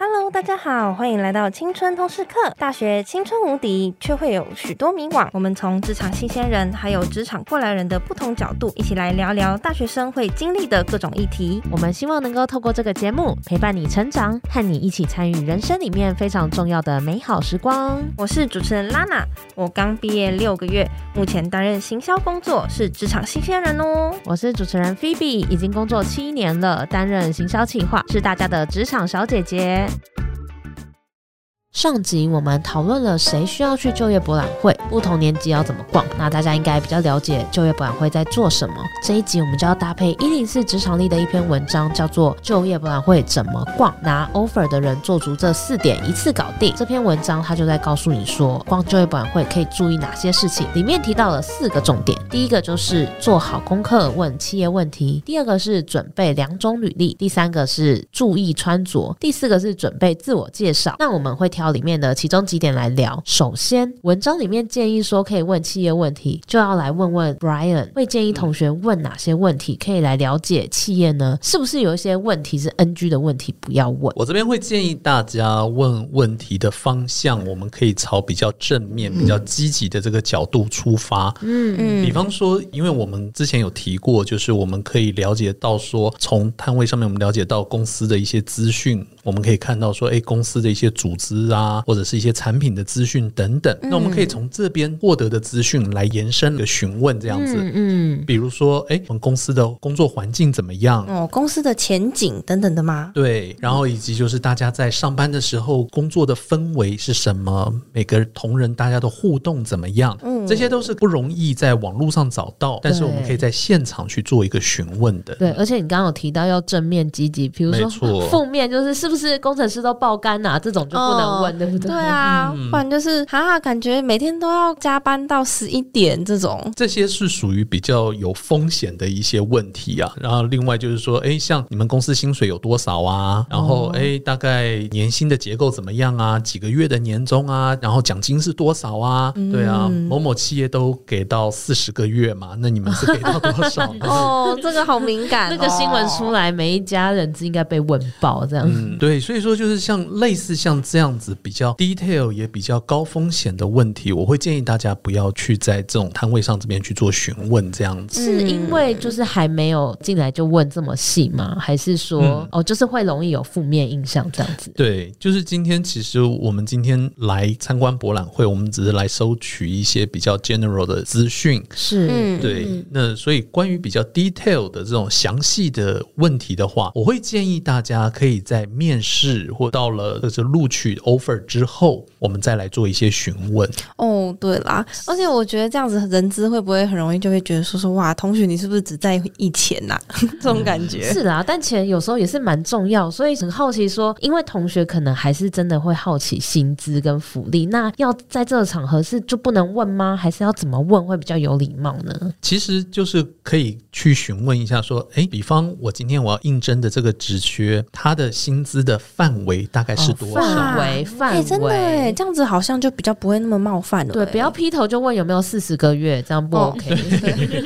Hello，大家好，欢迎来到青春通识课。大学青春无敌，却会有许多迷惘。我们从职场新鲜人，还有职场过来人的不同角度，一起来聊聊大学生会经历的各种议题。我们希望能够透过这个节目，陪伴你成长，和你一起参与人生里面非常重要的美好时光。我是主持人 Lana，，我刚毕业六个月，目前担任行销工作，是职场新鲜人哦。我是主持人 Phoebe，已经工作七年了，担任行销企划，是大家的职场小姐姐。it. 上集我们讨论了谁需要去就业博览会，不同年级要怎么逛。那大家应该比较了解就业博览会在做什么。这一集我们就要搭配一零四职场力的一篇文章，叫做《就业博览会怎么逛》，拿 offer 的人做足这四点，一次搞定。这篇文章它就在告诉你说，逛就业博览会可以注意哪些事情。里面提到了四个重点，第一个就是做好功课，问企业问题；第二个是准备两种履历；第三个是注意穿着；第四个是准备自我介绍。那我们会挑。里面的其中几点来聊。首先，文章里面建议说可以问企业问题，就要来问问 Brian，会建议同学问哪些问题，可以来了解企业呢？是不是有一些问题是 NG 的问题，不要问？我这边会建议大家问问题的方向，我们可以朝比较正面、比较积极的这个角度出发。嗯嗯，比方说，因为我们之前有提过，就是我们可以了解到说，从摊位上面我们了解到公司的一些资讯，我们可以看到说，哎，公司的一些组织啊。啊，或者是一些产品的资讯等等，那我们可以从这边获得的资讯来延伸的询问这样子，嗯，嗯，比如说，哎，我们公司的工作环境怎么样？哦，公司的前景等等的吗？对，然后以及就是大家在上班的时候工作的氛围是什么？每个同仁大家的互动怎么样？嗯，这些都是不容易在网络上找到，但是我们可以在现场去做一个询问的。对，而且你刚刚有提到要正面积极，比如说负面就是是不是工程师都爆肝啊？这种就不能对不对？对啊，不然就是哈，感觉每天都要加班到十一点这种。这些是属于比较有风险的一些问题啊。然后另外就是说，哎，像你们公司薪水有多少啊？然后哎，大概年薪的结构怎么样啊？几个月的年终啊？然后奖金是多少啊？对啊，某某企业都给到四十个月嘛，那你们是给到多少？哦，这个好敏感。那个新闻出来，每一家人应该被问爆这样子。嗯，对，所以说就是像类似像这样子。比较 detail 也比较高风险的问题，我会建议大家不要去在这种摊位上这边去做询问，这样子。是因为就是还没有进来就问这么细吗？还是说、嗯、哦，就是会容易有负面印象这样子？对，就是今天其实我们今天来参观博览会，我们只是来收取一些比较 general 的资讯。是，对。那所以关于比较 detail 的这种详细的问题的话，我会建议大家可以在面试或到了就是录取 offer。之后，我们再来做一些询问。哦，对啦，而且我觉得这样子人资会不会很容易就会觉得说说哇，同学你是不是只在意钱呐、啊？这种感觉、嗯、是啦，但钱有时候也是蛮重要，所以很好奇说，因为同学可能还是真的会好奇薪资跟福利，那要在这个场合是就不能问吗？还是要怎么问会比较有礼貌呢？其实就是可以去询问一下，说，哎，比方我今天我要应征的这个职缺，它的薪资的范围大概是多少？范围、哦。范围、欸、真的哎，这样子好像就比较不会那么冒犯了。对，不要劈头就问有没有四十个月，这样不 OK。对，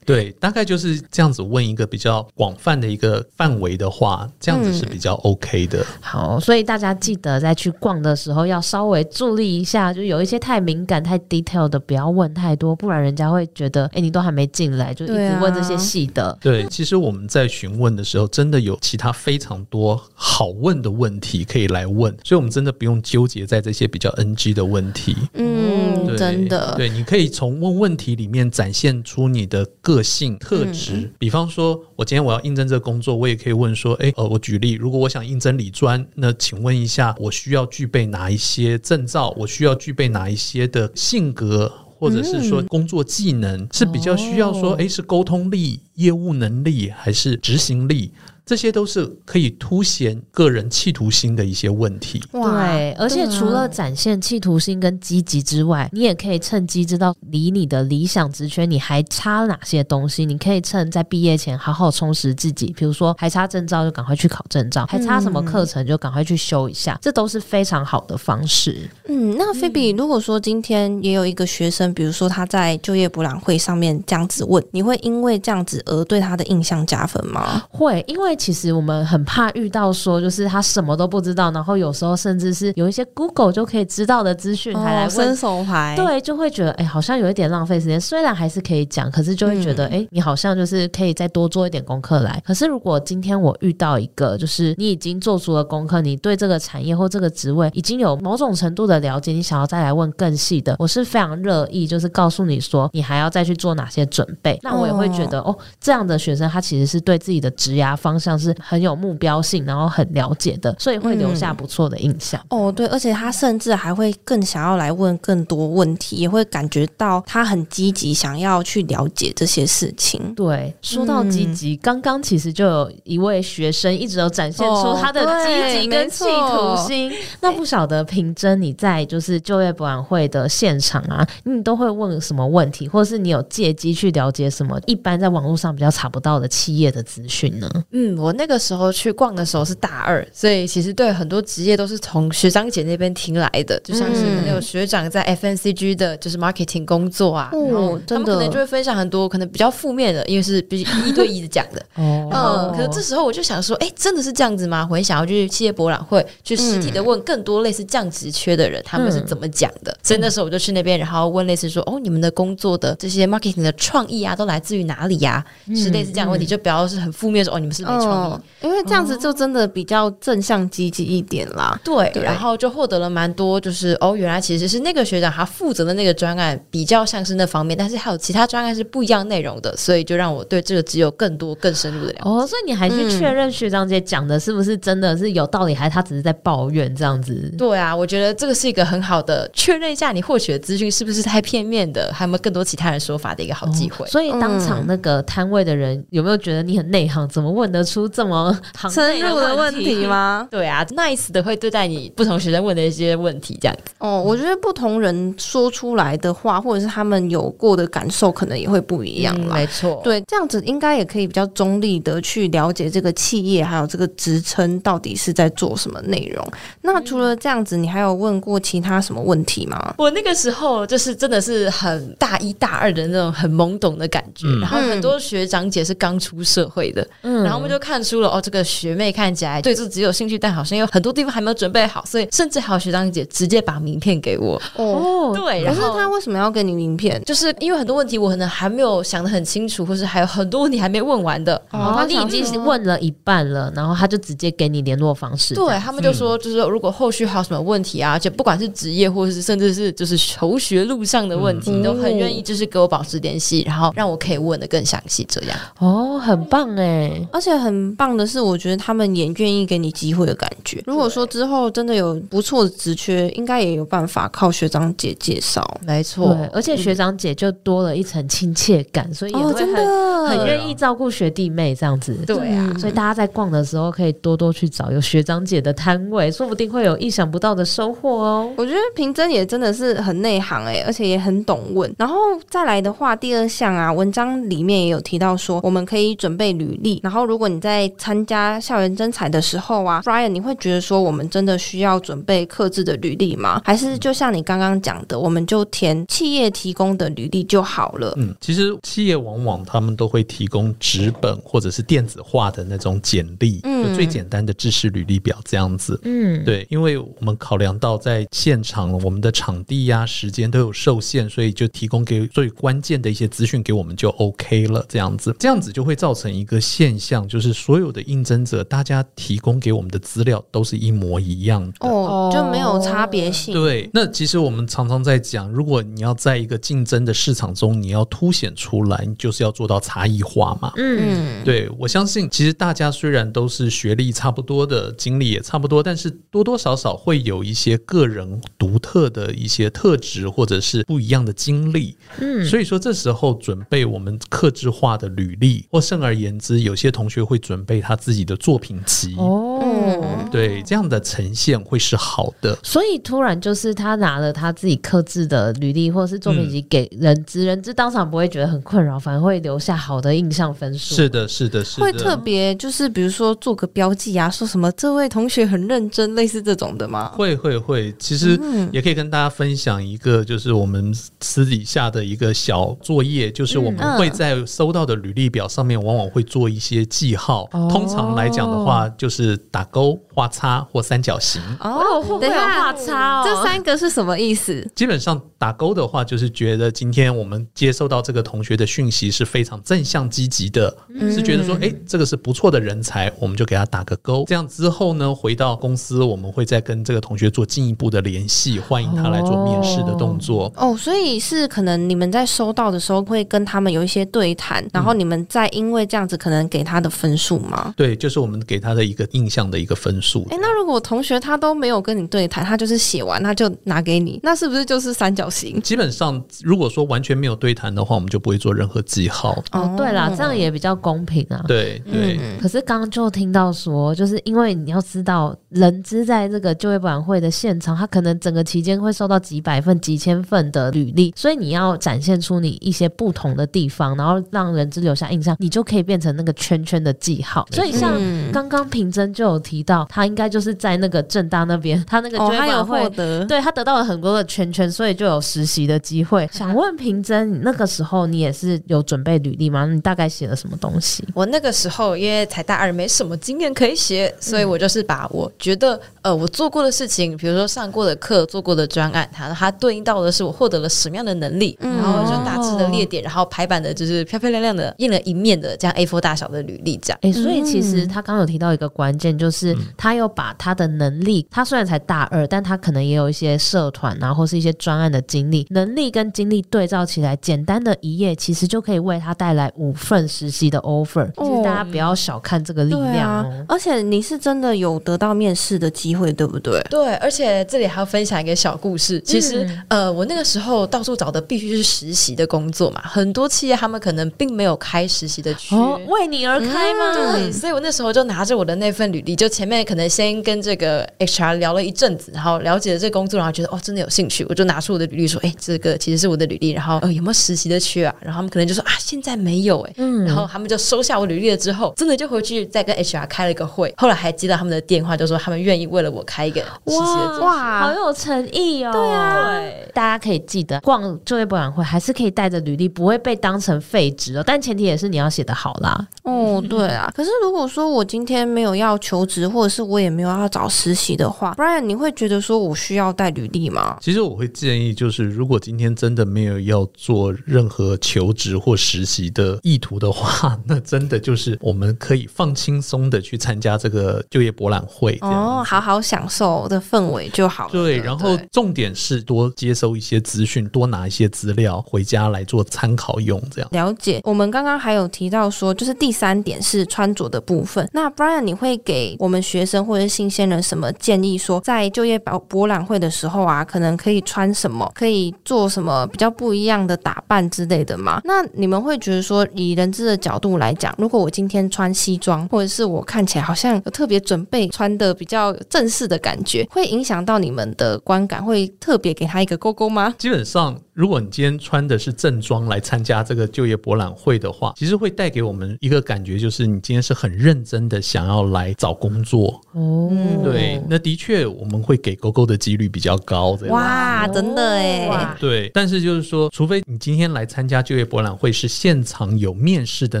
对，大概就是这样子问一个比较广泛的一个范围的话，这样子是比较 OK 的。嗯、好，所以大家记得在去逛的时候要稍微注意一下，就有一些太敏感、太 detail 的，不要问太多，不然人家会觉得，哎、欸，你都还没进来就一直问这些细的。对，其实我们在询问的时候，真的有其他非常多好问的问题可以来问，所以我们真的不用。纠结在这些比较 NG 的问题，嗯，对真的，对，你可以从问问题里面展现出你的个性特质。嗯、比方说，我今天我要应征这个工作，我也可以问说，哎，呃，我举例，如果我想应征理专，那请问一下，我需要具备哪一些证照？我需要具备哪一些的性格，或者是说工作技能，嗯、是比较需要说，哎，是沟通力、业务能力，还是执行力？这些都是可以凸显个人企图心的一些问题。对，而且除了展现企图心跟积极之外，你也可以趁机知道离你的理想职缺你还差哪些东西。你可以趁在毕业前好好充实自己，比如说还差证照就赶快去考证照，还差什么课程就赶快去修一下，这都是非常好的方式。嗯，那菲比，如果说今天也有一个学生，比如说他在就业博览会上面这样子问，你会因为这样子而对他的印象加分吗？会，因为。其实我们很怕遇到说，就是他什么都不知道，然后有时候甚至是有一些 Google 就可以知道的资讯，还来问伸手牌，对，就会觉得哎，好像有一点浪费时间。虽然还是可以讲，可是就会觉得哎、嗯，你好像就是可以再多做一点功课来。可是如果今天我遇到一个，就是你已经做足了功课，你对这个产业或这个职位已经有某种程度的了解，你想要再来问更细的，我是非常乐意，就是告诉你说，你还要再去做哪些准备。那我也会觉得哦，哦，这样的学生他其实是对自己的职涯方向是很有目标性，然后很了解的，所以会留下不错的印象。嗯、哦，对，而且他甚至还会更想要来问更多问题，也会感觉到他很积极，想要去了解这些事情。对，说到积极，嗯、刚刚其实就有一位学生一直都展现出他的积极跟企图心。哦、那不晓得平真你在就是就业博览会的现场啊，你都会问什么问题，或是你有借机去了解什么一般在网络上比较查不到的企业的资讯呢？嗯，我那个时候去逛的时候是大二，所以其实对很多职业都是从学长姐那边听来的，就像是可能有学长在 FNCG 的，就是 marketing 工作啊，然后，他们可能就会分享很多可能比较负面的，因为是比一对一的讲的。哦，嗯，可是这时候我就想说，哎，真的是这样子吗？我很想要去企业博览会，去实体的问更多类似这样职缺的人，他们是怎么讲的？所以那时候我就去那边，然后问类似说，哦，你们的工作的这些 marketing 的创意啊，都来自于哪里呀？是类似这样的问题，就比较是很负面说，哦，你们是没创意，因为这样子就真的比较正向积极一点啦。对，然后就获得了蛮多，就是哦，原来其实是那个学长他负责的那个专案比较像是那方面，但是还有其他专案是不一样内容的，所以就让我对这个只有更多更深入的了解。哦，所以你还去确认学长姐讲的是不是真的是有道理，还是他只是在抱怨这样子？对啊，我觉得这个是一个很好的确认一下你获取的资讯是不是太片面的，还有没有更多其他人说法的一个好机会。哦，所以当场那个摊位的人有没有觉得你很内行？怎么问得出这么深入的问题吗？对啊，nice 的会对待你不同学生问的一些问题，这样子。哦，我觉得不同人说出来的话，或者是他们有过的感受，可能也会不一样。嗯，没错，对，这样子应该也可以比较中立的去了解这个企业还有这个职称到底是在做什么内容。那除了这样子，你还有问过其他什么问题吗？我那个时候就是真的是很大一大二的那种很懵懂的感觉，嗯，然后很多学长姐是刚出社会的，嗯，然后我们就看出了哦，这个学妹看起来对这只有兴趣，但好像有很多地方还没有准备好，所以甚至还有学长姐直接把名片给我。哦，对，然后他为什么要给你名片？就是因为很多问题我可能还没有想得很清楚，或是还有很多问题还没问完的。哦，他你已经问了一半了，然后他就直接给你联络方式。对，他们就说，就是如果后续还有什么问题啊，就不管是职业或者是甚至是就是求学路上的问题，嗯、都很愿意就是给我保持联系，然后让我可以问的更详细。这样哦，很棒哎！而且很棒的是，我觉得他们也愿意给你机会的感觉。如果说之后真的有不错的职缺，应该也有办法靠学长姐介绍。没错，对，而且学长姐就多了一层亲切感，所以也会很、哦、很愿意照顾学弟妹这样子。对啊，所以大家在逛的时候可以多多去找有学长姐的摊位，说不定会有意想不到的收获哦。我觉得平真也真的是很内行哎，而且也很懂问。然后再来的话，第二项啊，文章里面也有提到说，我们可以准备履历。然后如果你在参加校园征才的时候啊，Brian，你会觉得说，我们真的需要准备克制的履历吗？还是就像你刚刚讲的，我们就填企业提供的履历就好了？嗯，其实企业往往他们都会提供纸本或者是电子化的那种简历，嗯，最简单的知识履历表这样子，嗯，对，因为我们考量到在现场我们的场地呀、啊、时间都有受限，所以就提供给最关键的一些资讯给我们就 OK 了，这样子，这样子就会造成一个现象，就是所有的应征者大家提供给我们的资料都是一模一样的，哦，就没有差别性。对，那其实我们常常在讲，如果你要在一个竞争的市场中，你要凸显出来，你就是要做到差异化嘛。嗯，对，我相信，其实大家虽然都是学历差不多的，经历也差不多，但是多多少少会有一些个人独特的一些特质，或者是不一样的经历。嗯，所以说这时候准备我们克制化的履历，或甚而言之，有些同学会准备他自己的作品集。哦，嗯，对，这样的呈现会是好的。所以突然就是他拿了他自己刻制的履历或者是作品集给人资，人知当场不会觉得很困扰，反而会留下好的印象分数。是的，是的，是的。会特别就是比如说做个标记啊，说什么这位同学很认真，类似这种的吗？会会会，其实也可以跟大家分享一个，就是我们私底下的一个小作业，就是我们会在收到的履历表上面，往往会做一些记号。通常来讲的话，就是打勾、画叉或三角形。哦，会有画叉哦。这三个是什么意思？基本上打勾的话，就是觉得今天我们接收到这个同学的讯息是非常正向积极的，是觉得说，哎，这个是不错的人才，我们就给他打个勾。这样之后呢，回到公司，我们会再跟这个同学做进一步的联系，欢迎他来做面试的动作。哦，所以是可能你们在收到的时候会跟他们有一些对谈，然后你们再因为这样子可能给他的分数吗？对，就是我们给他的一个印象的一个分数。哎，那如果同学他都没有跟你对谈，他就是写完他就拿给你，那是不是就是三角形？基本上，如果说完全没有对谈的话，我们就不会做任何记号。哦，对啦，这样也比较公平啊。对对。可是刚刚就听到说，就是因为你要知道，人资在这个就业博览会的现场，他可能整个期间会收到几百份、几千份的履历，所以你要展现出你一些不同的地方，然后让人资留下印象，你就可以变成那个圈圈的记号。所以像刚刚平真就有提到，他应该就是在那个正大那边，他那个就业博览会，哦、得对他得到了很多的圈圈，所以就有实习的机会。想问平真，你那个时候你也是有准备履历吗？你大概写了什么东西？我那个时候因为才大二，没什么经验可以写，所以我就是把我觉得呃我做过的事情，比如说上过的课、做过的专案，它它对应到的是我获得了什么样的能力，然后就大致的列点，然后排版的就是漂漂亮亮的印了一面的这样 A4 大小的履历这样。哎、欸，所以其实他刚刚有提到一个关键，就是他有把他的能力，他虽然才大二，但他可能也有一些社团啊，或是一些专案的经历，能力跟经历对照起来，简单的一页其实就可以为他带来五份实习的 offer。其实大家不要小看这个力量哦。而且你是真的有得到面试的机会，对不对？对，而且这里还要分享一个小故事。其实，嗯、呃，我那个时候到处找的必须是实习的工作嘛，很多企业他们可能并没有开实习的区，哦，为你而开嘛？嗯、对，所以我那时候就拿着我的那份履历，就前面可能先跟这个 HR 聊了一阵子，然后了解了这个工作，然后觉得哦，真的有兴趣，我就拿出我的履历说，哎，这个其实是我的履历，然后呃有没有实习的缺啊？然后他们可能就说啊，现在没有哎，嗯，然后他们就收下我履历了之后，真的就回去再跟 HR 开了一个会，后来还接到他们的电话，就说他们愿意为了我开一个实习的，哇，好有诚意哦。对啊，对，大家可以记得逛就业博览会还是可以带着履历，不会被当成废纸哦。但前提也是你要写得好啦。哦，对啊。可是如果说我今天没有要求职，或者是我也没有要找实习的话，Brian，你会觉得说我需要带履历吗？其实我会建议，就是如果今天真的没有要做任何求职或实习的意图的话，那真的就是我们可以放轻松的去参加这个就业博览会，哦，好好享受的氛围就好了。对，然后重点是多接收一些资讯，多拿一些资料回家来做参考用，这样。了解。我们刚刚还有提到说，就是第三点是穿着的部分。那 Brian，你会给我们学生或者新鲜人什么建议？说在就业博博览会的时候啊，可能可以穿什么，可以做什么比较不一样的打扮之类的吗？那你们会觉得说，以人资的角度来讲，如果我今天穿西装，或者是我看起来好像有特别准备，穿的比较正式的感觉，会影响到你们的观感，会特别给他一个勾勾吗？基本上。如果你今天穿的是正装来参加这个就业博览会的话，其实会带给我们一个感觉，就是你今天是很认真的想要来找工作。哦，对，那的确我们会给勾勾的几率比较高。哇，真的哎。对，但是就是说，除非你今天来参加就业博览会是现场有面试的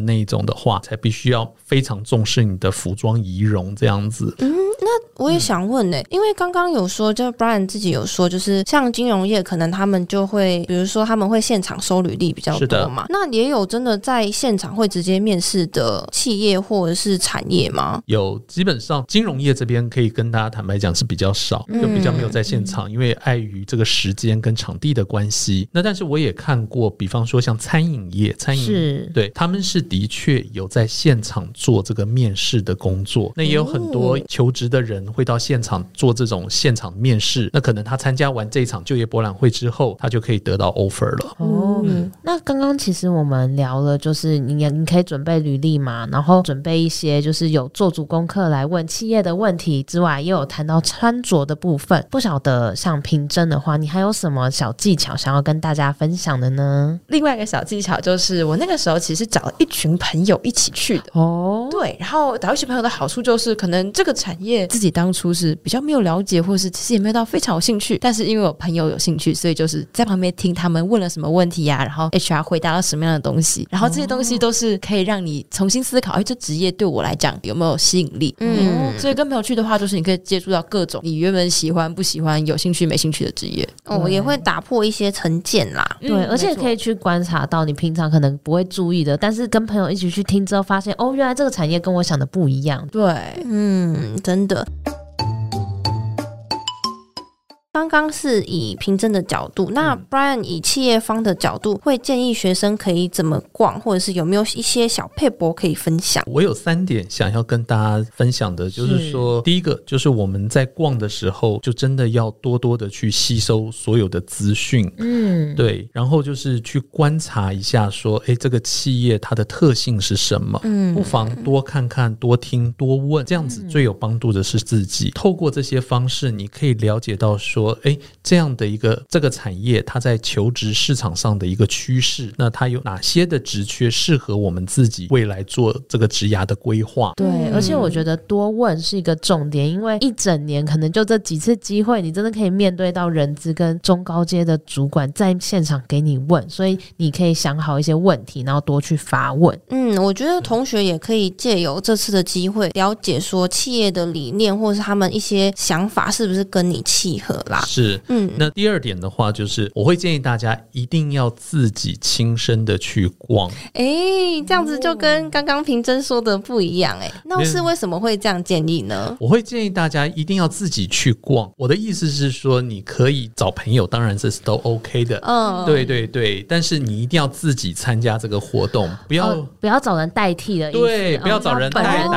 那一种的话，才必须要非常重视你的服装仪容这样子。嗯，那我也想问呢，因为刚刚有说，就 Brian 自己有说，就是像金融业，可能他们就会。比如说他们会现场收履历比较多嘛？那也有真的在现场会直接面试的企业或者是产业吗？有，基本上金融业这边可以跟大家坦白讲是比较少，就比较没有在现场，因为碍于这个时间跟场地的关系。那但是我也看过，比方说像餐饮业，餐饮是对他们是的确有在现场做这个面试的工作。那也有很多求职的人人会到现场做这种现场面试，那可能他参加完这一场就业博览会之后，他就可以得到 offer 了。哦，嗯、那刚刚其实我们聊了，就是你你可以准备履历嘛，然后准备一些就是有做足功课来问企业的问题之外，也有谈到穿着的部分。不晓得像平真的话，你还有什么小技巧想要跟大家分享的呢？另外一个小技巧就是，我那个时候其实找了一群朋友一起去的。哦，对，然后找一群朋友的好处就是，可能这个产业自己当初是比较没有了解，或者是其实也没有到非常有兴趣，但是因为我朋友有兴趣，所以就是在旁边听他们问了什么问题呀、啊，然后 HR 回答了什么样的东西，然后这些东西都是可以让你重新思考，哎，这职业对我来讲有没有吸引力？嗯，所以跟朋友去的话，就是你可以接触到各种你原本喜欢、不喜欢、有兴趣、没兴趣的职业。哦，也会打破一些成见啦。对，而且可以去观察到你平常可能不会注意的，但是跟朋友一起去听之后，发现哦，原来这个产业跟我想的不一样。对，嗯，真的。刚刚是以凭证的角度，那 Brian 以企业方的角度，会建议学生可以怎么逛，或者是有没有一些小配博可以分享？我有三点想要跟大家分享的，就是说，是第一个就是我们在逛的时候，就真的要多多的去吸收所有的资讯，嗯，对，然后就是去观察一下，说，哎，这个企业它的特性是什么？嗯，不妨多看看、多听、多问，这样子最有帮助的是自己。透过这些方式，你可以了解到说。哎，这样的一个这个产业，它在求职市场上的一个趋势，那它有哪些的职缺适合我们自己未来做这个职涯的规划？对，而且我觉得多问是一个重点，因为一整年可能就这几次机会，你真的可以面对到人资跟中高阶的主管在现场给你问，所以你可以想好一些问题，然后多去发问。嗯，我觉得同学也可以借由这次的机会，了解说企业的理念或是他们一些想法是不是跟你契合啦。是，嗯，那第二点的话，就是我会建议大家一定要自己亲身的去逛。哎，这样子就跟刚刚平真说的不一样，哎，那是为什么会这样建议呢？我会建议大家一定要自己去逛。我的意思是说，你可以找朋友，当然这是都 OK 的，嗯，对对对，但是你一定要自己参加这个活动，不要、哦、不要找人代替的，对，不要找人代替，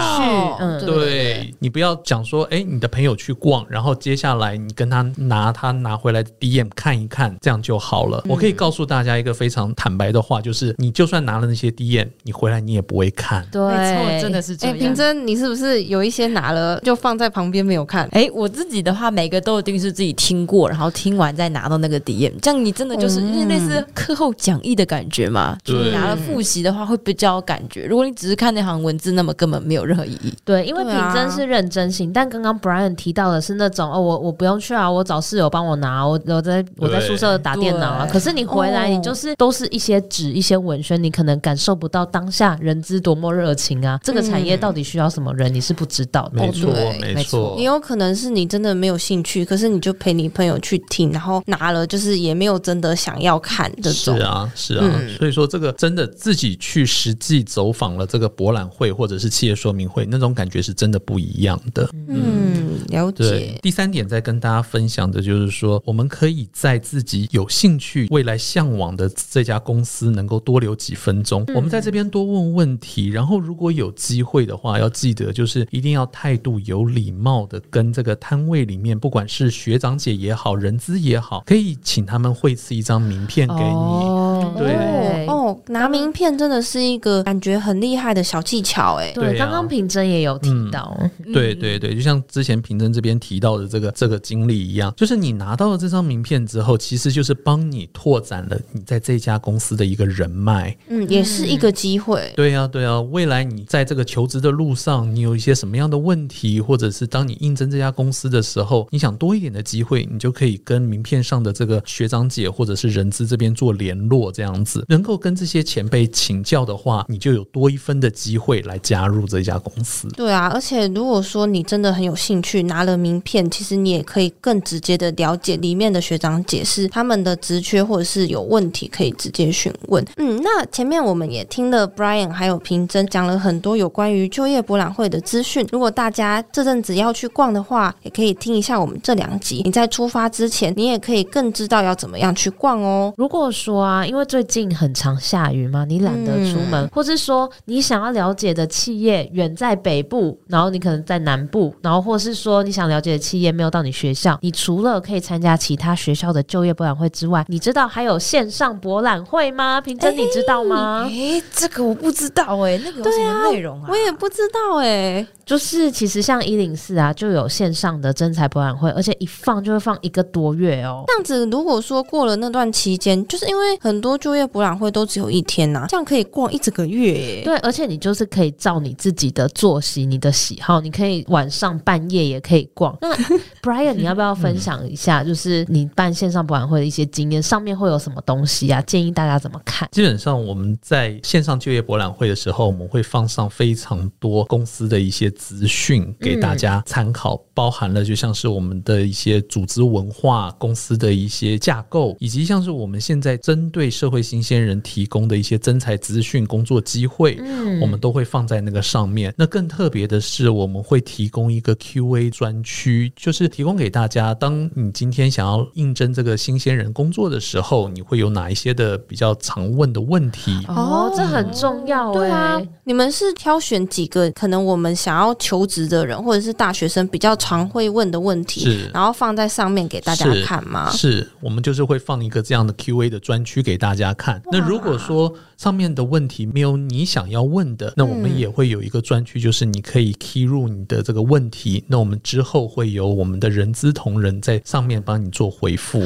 嗯，对，你不要讲说，哎，你的朋友去逛，然后接下来你跟他。拿它拿回来的 DM 看一看，这样就好了。我可以告诉大家一个非常坦白的话，就是你就算拿了那些 DM，你回来你也不会看。对，没错，真的是这样。哎，平真，你是不是有一些拿了就放在旁边没有看？哎，我自己的话，每个都一定是自己听过，然后听完再拿到那个 DM，这样你真的就是因为类似课后讲义的感觉嘛。对，你拿了复习的话会比较有感觉。如果你只是看那行文字，那么根本没有任何意义。对，因为平真是认真型，但刚刚 Brian 提到的是那种哦，我我不用去啊，我找室友帮我拿，我我在我在宿舍打电脑啊。可是你回来，你就是都是一些纸、一些文宣，你可能感受不到当下人资多么热情啊。这个产业到底需要什么人，你是不知道的。没错，没错。也有可能是你真的没有兴趣，可是你就陪你朋友去听，然后拿了，就是也没有真的想要看这种。是啊，是啊。所以说，这个真的自己去实际走访了这个博览会或者是企业说明会，那种感觉是真的不一样的。嗯，了解。第三点，再跟大家分享的就是。说我们可以在自己有兴趣、未来向往的这家公司，能够多留几分钟。嗯、我们在这边多问问题，然后如果有机会的话，要记得就是一定要态度有礼貌的跟这个摊位里面，不管是学长姐也好，人资也好，可以请他们绘赐一张名片给你。哦、对哦，拿名片真的是一个感觉很厉害的小技巧哎。对，刚刚平真也有提到，嗯、对对对，就像之前平真这边提到的这个这个经历一样，就是你拿。拿到了这张名片之后，其实就是帮你拓展了你在这家公司的一个人脉，嗯，也是一个机会。对呀，对呀，未来你在这个求职的路上，你有一些什么样的问题，或者是当你应征这家公司的时候，你想多一点的机会，你就可以跟名片上的这个学长姐或者是人资这边做联络，这样子能够跟这些前辈请教的话，你就有多一分的机会来加入这家公司。对啊，而且如果说你真的很有兴趣，拿了名片，其实你也可以更直接的了解。里面的学长解释他们的职缺或者是有问题可以直接询问。嗯，那前面我们也听了 Brian 还有平珍讲了很多有关于就业博览会的资讯。如果大家这阵子要去逛的话，也可以听一下我们这两集。你在出发之前，你也可以更知道要怎么样去逛哦。如果说啊，因为最近很常下雨吗？你懒得出门，嗯、或是说你想要了解的企业远在北部，然后你可能在南部，然后或是说你想了解的企业没有到你学校，你除了可以参加其他学校的就业博览会之外，你知道还有线上博览会吗？平真，你知道吗？诶，这个我不知道哎、欸，那个有什么内容啊？我也不知道哎、欸。就是其实像一零四啊，就有线上的真才博览会，而且一放就会放一个多月哦。这样子，如果说过了那段期间，就是因为很多就业博览会都只有一天呐、啊，这样可以逛一整个月。对，而且你就是可以照你自己的作息、你的喜好，你可以晚上半夜也可以逛。那 Brian，你要不要分享一下，就是你办线上博览会的一些经验？上面会有什么东西啊？建议大家怎么看？基本上我们在线上就业博览会的时候，我们会放上非常多公司的一些。资讯给大家参考，嗯、包含了就像是我们的一些组织文化、公司的一些架构，以及像是我们现在针对社会新鲜人提供的一些真才资讯、工作机会，嗯，我们都会放在那个上面。那更特别的是，我们会提供一个 Q&A 专区，就是提供给大家，当你今天想要应征这个新鲜人工作的时候，你会有哪一些的比较常问的问题？哦，这很重要，对啊。你们是挑选几个可能我们想要。求职的人或者是大学生比较常会问的问题，是然后放在上面给大家看吗？是，是我们就是会放一个这样的 Q&A 的专区给大家看。那如果说上面的问题没有你想要问的，那我们也会有一个专区，就是你可以 key 入你的这个问题，那我们之后会有我们的人资同仁在上面帮你做回复。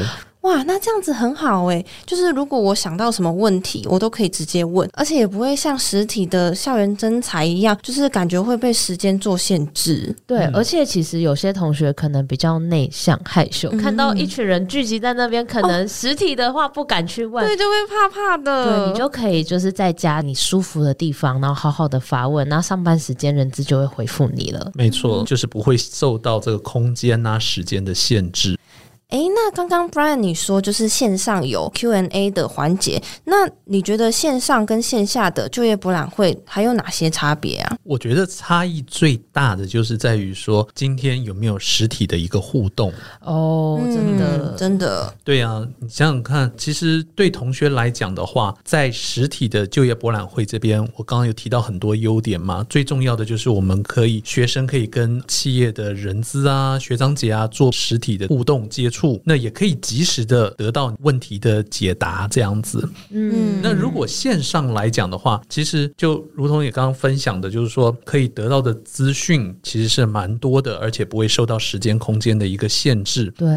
哇，那这样子很好哎，就是如果我想到什么问题，我都可以直接问，而且也不会像实体的校园征才一样，就是感觉会被时间做限制。对，嗯、而且其实有些同学可能比较内向害羞，嗯、看到一群人聚集在那边，可能实体的话不敢去问，对，就会怕怕的。对，你就可以就是在家你舒服的地方，然后好好的发问，然后上班时间人资就会回复你了。没错，就是不会受到这个空间啊时间的限制。哎，那刚刚 Brian 你说就是线上有 Q&A 的环节，那你觉得线上跟线下的就业博览会还有哪些差别啊？我觉得差异最大的就是在于说，今天有没有实体的一个互动哦，真的、嗯、真的，对啊，你想想看，其实对同学来讲的话，在实体的就业博览会这边，我刚刚有提到很多优点嘛，最重要的就是我们可以学生可以跟企业的人资啊、学长姐啊做实体的互动接触。处那也可以及时的得到问题的解答，这样子。嗯，那如果线上来讲的话，其实就如同你刚刚分享的，就是说可以得到的资讯其实是蛮多的，而且不会受到时间空间的一个限制。对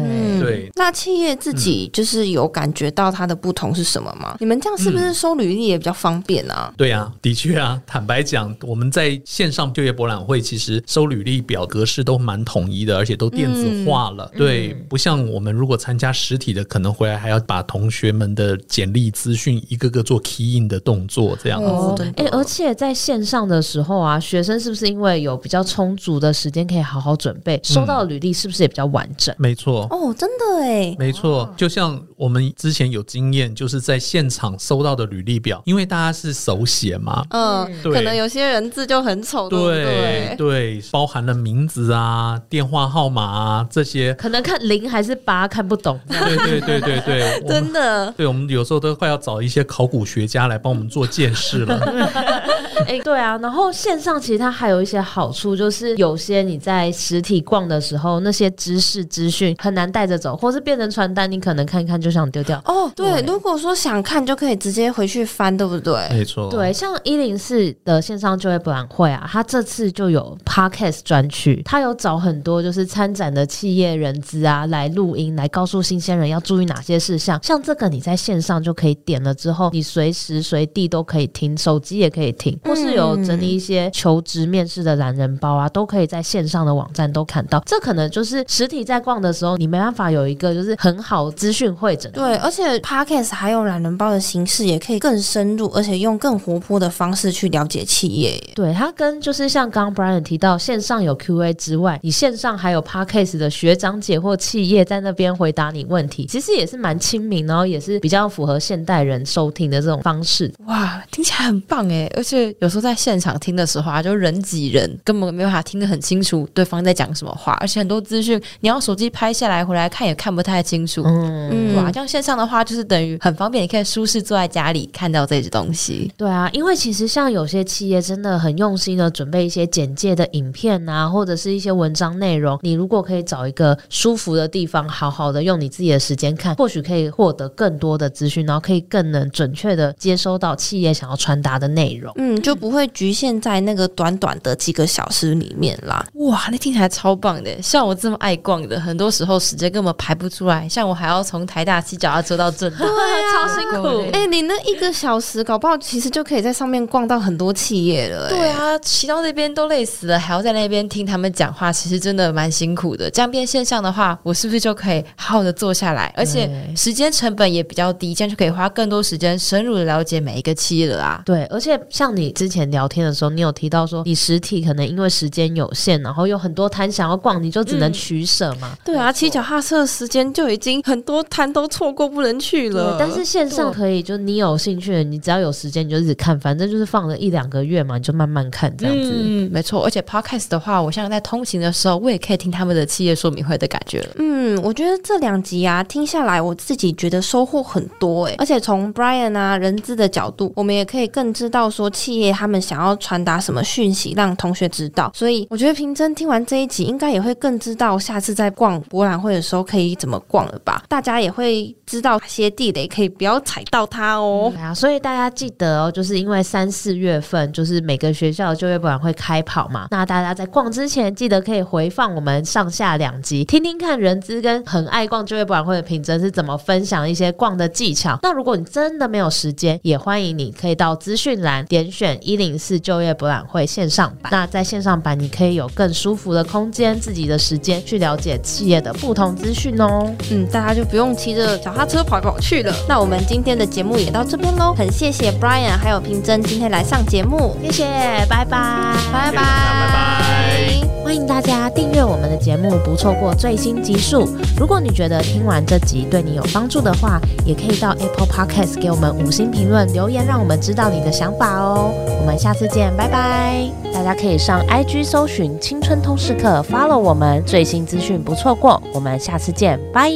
对。嗯、那企业自己就是有感觉到它的不同是什么吗？嗯、你们这样是不是收履历也比较方便啊？对啊，的确啊。坦白讲，我们在线上就业博览会，其实收履历表格式都蛮统一的，而且都电子化了。嗯、对，不像。我们如果参加实体的，可能回来还要把同学们的简历资讯一个个做 key in 的动作，这样子。哎、哦欸，而且在线上的时候啊，学生是不是因为有比较充足的时间可以好好准备，收到的履历是不是也比较完整？没错。哦，真的哎，没错。就像我们之前有经验，就是在现场收到的履历表，因为大家是手写嘛，嗯，对。可能有些人字就很丑，对对，对，包含了名字啊、电话号码啊这些，可能看零还是。八看不懂，对对对对对，真的，对我们有时候都快要找一些考古学家来帮我们做鉴识了。哎、欸，对啊，然后线上其实它还有一些好处，就是有些你在实体逛的时候，那些知识资讯很难带着走，或是变成传单，你可能看一看就想丢掉。哦，对，如果说想看，就可以直接回去翻，对不对？没错，对，像一零四的线上就业博览会啊，它这次就有 Podcast 专区，它有找很多就是参展的企业人资啊来录。录音来告诉新鲜人要注意哪些事项，像这个你在线上就可以点了之后，你随时随地都可以听，手机也可以听，或是有整理一些求职面试的懒人包啊，都可以在线上的网站都看到。这可能就是实体在逛的时候，你没办法有一个就是很好资讯汇整。对，而且 Podcast 还有懒人包的形式，也可以更深入，而且用更活泼的方式去了解企业。对，它跟就是像刚刚 Brian 提到，线上有 QA 之外，你线上还有 Podcast 的学长姐或企业在。那边回答你问题，其实也是蛮亲民，然后也是比较符合现代人收听的这种方式。哇，听起来很棒哎！而且有时候在现场听的时候啊，就人挤人，根本没办法听得很清楚对方在讲什么话，而且很多资讯你要手机拍下来回来看也看不太清楚。嗯，哇，啊，像线上的话，就是等于很方便，你可以舒适坐在家里看到这些东西。对啊，因为其实像有些企业真的很用心的准备一些简介的影片啊，或者是一些文章内容，你如果可以找一个舒服的地方，好好的用你自己的时间看，或许可以获得更多的资讯，然后可以更能准确的接收到企业想要传达的内容。嗯，就不会局限在那个短短的几个小时里面啦。哇，那听起来超棒的！像我这么爱逛的，很多时候时间根本排不出来。像我还要从台大骑脚踏车到这，对啊，超辛苦。哎、欸，你那一个小时，搞不好其实就可以在上面逛到很多企业了。对啊，骑到那边都累死了，还要在那边听他们讲话，其实真的蛮辛苦的。这样变现象的话，我是不是就可以好好的坐下来，而且时间成本也比较低，这样就可以花更多时间深入的了解每一个企业了啊。对，而且像你之前聊天的时候，你有提到说，你实体可能因为时间有限，然后有很多摊想要逛，你就只能取舍嘛。嗯、对啊，骑脚踏车的时间就已经很多摊都错过不能去了。但是线上可以，就你有兴趣的，你只要有时间你就一直看，反正就是放了一两个月嘛，你就慢慢看这样子。嗯，没错。而且 Podcast 的话，我像在通勤的时候，我也可以听他们的企业说明会的感觉。嗯，我觉得这两集啊，听下来我自己觉得收获很多诶。而且从 Brian 啊人资的角度，我们也可以更知道说企业他们想要传达什么讯息，让同学知道。所以我觉得平真听完这一集，应该也会更知道下次在逛博览会的时候可以怎么逛了吧？大家也会知道哪些地雷可以不要踩到它哦。对啊，所以大家记得哦，就是因为三四月份就是每个学校的就业博览会开跑嘛，那大家在逛之前记得可以回放我们上下两集，听听看人资跟很爱逛就业博览会的品真是怎么分享一些逛的技巧。那如果你真的没有时间，也欢迎你可以到资讯栏点选一零四就业博览会线上版。那在线上版，你可以有更舒服的空间，自己的时间去了解企业的不同资讯哦。嗯，大家就不用急着脚踏车跑来跑去了。那我们今天的节目也到这边喽，很谢谢 Brian 还有平真今天来上节目，谢谢，拜拜，拜拜，拜拜。欢迎大家订阅我们的节目，不错过最新集数。如果你觉得听完这集对你有帮助的话，也可以到 Apple Podcast 给我们五星评论留言，让我们知道你的想法哦。我们下次见，拜拜！大家可以上 IG 搜寻青春通识课，follow 我们，最新资讯不错过。我们下次见，拜。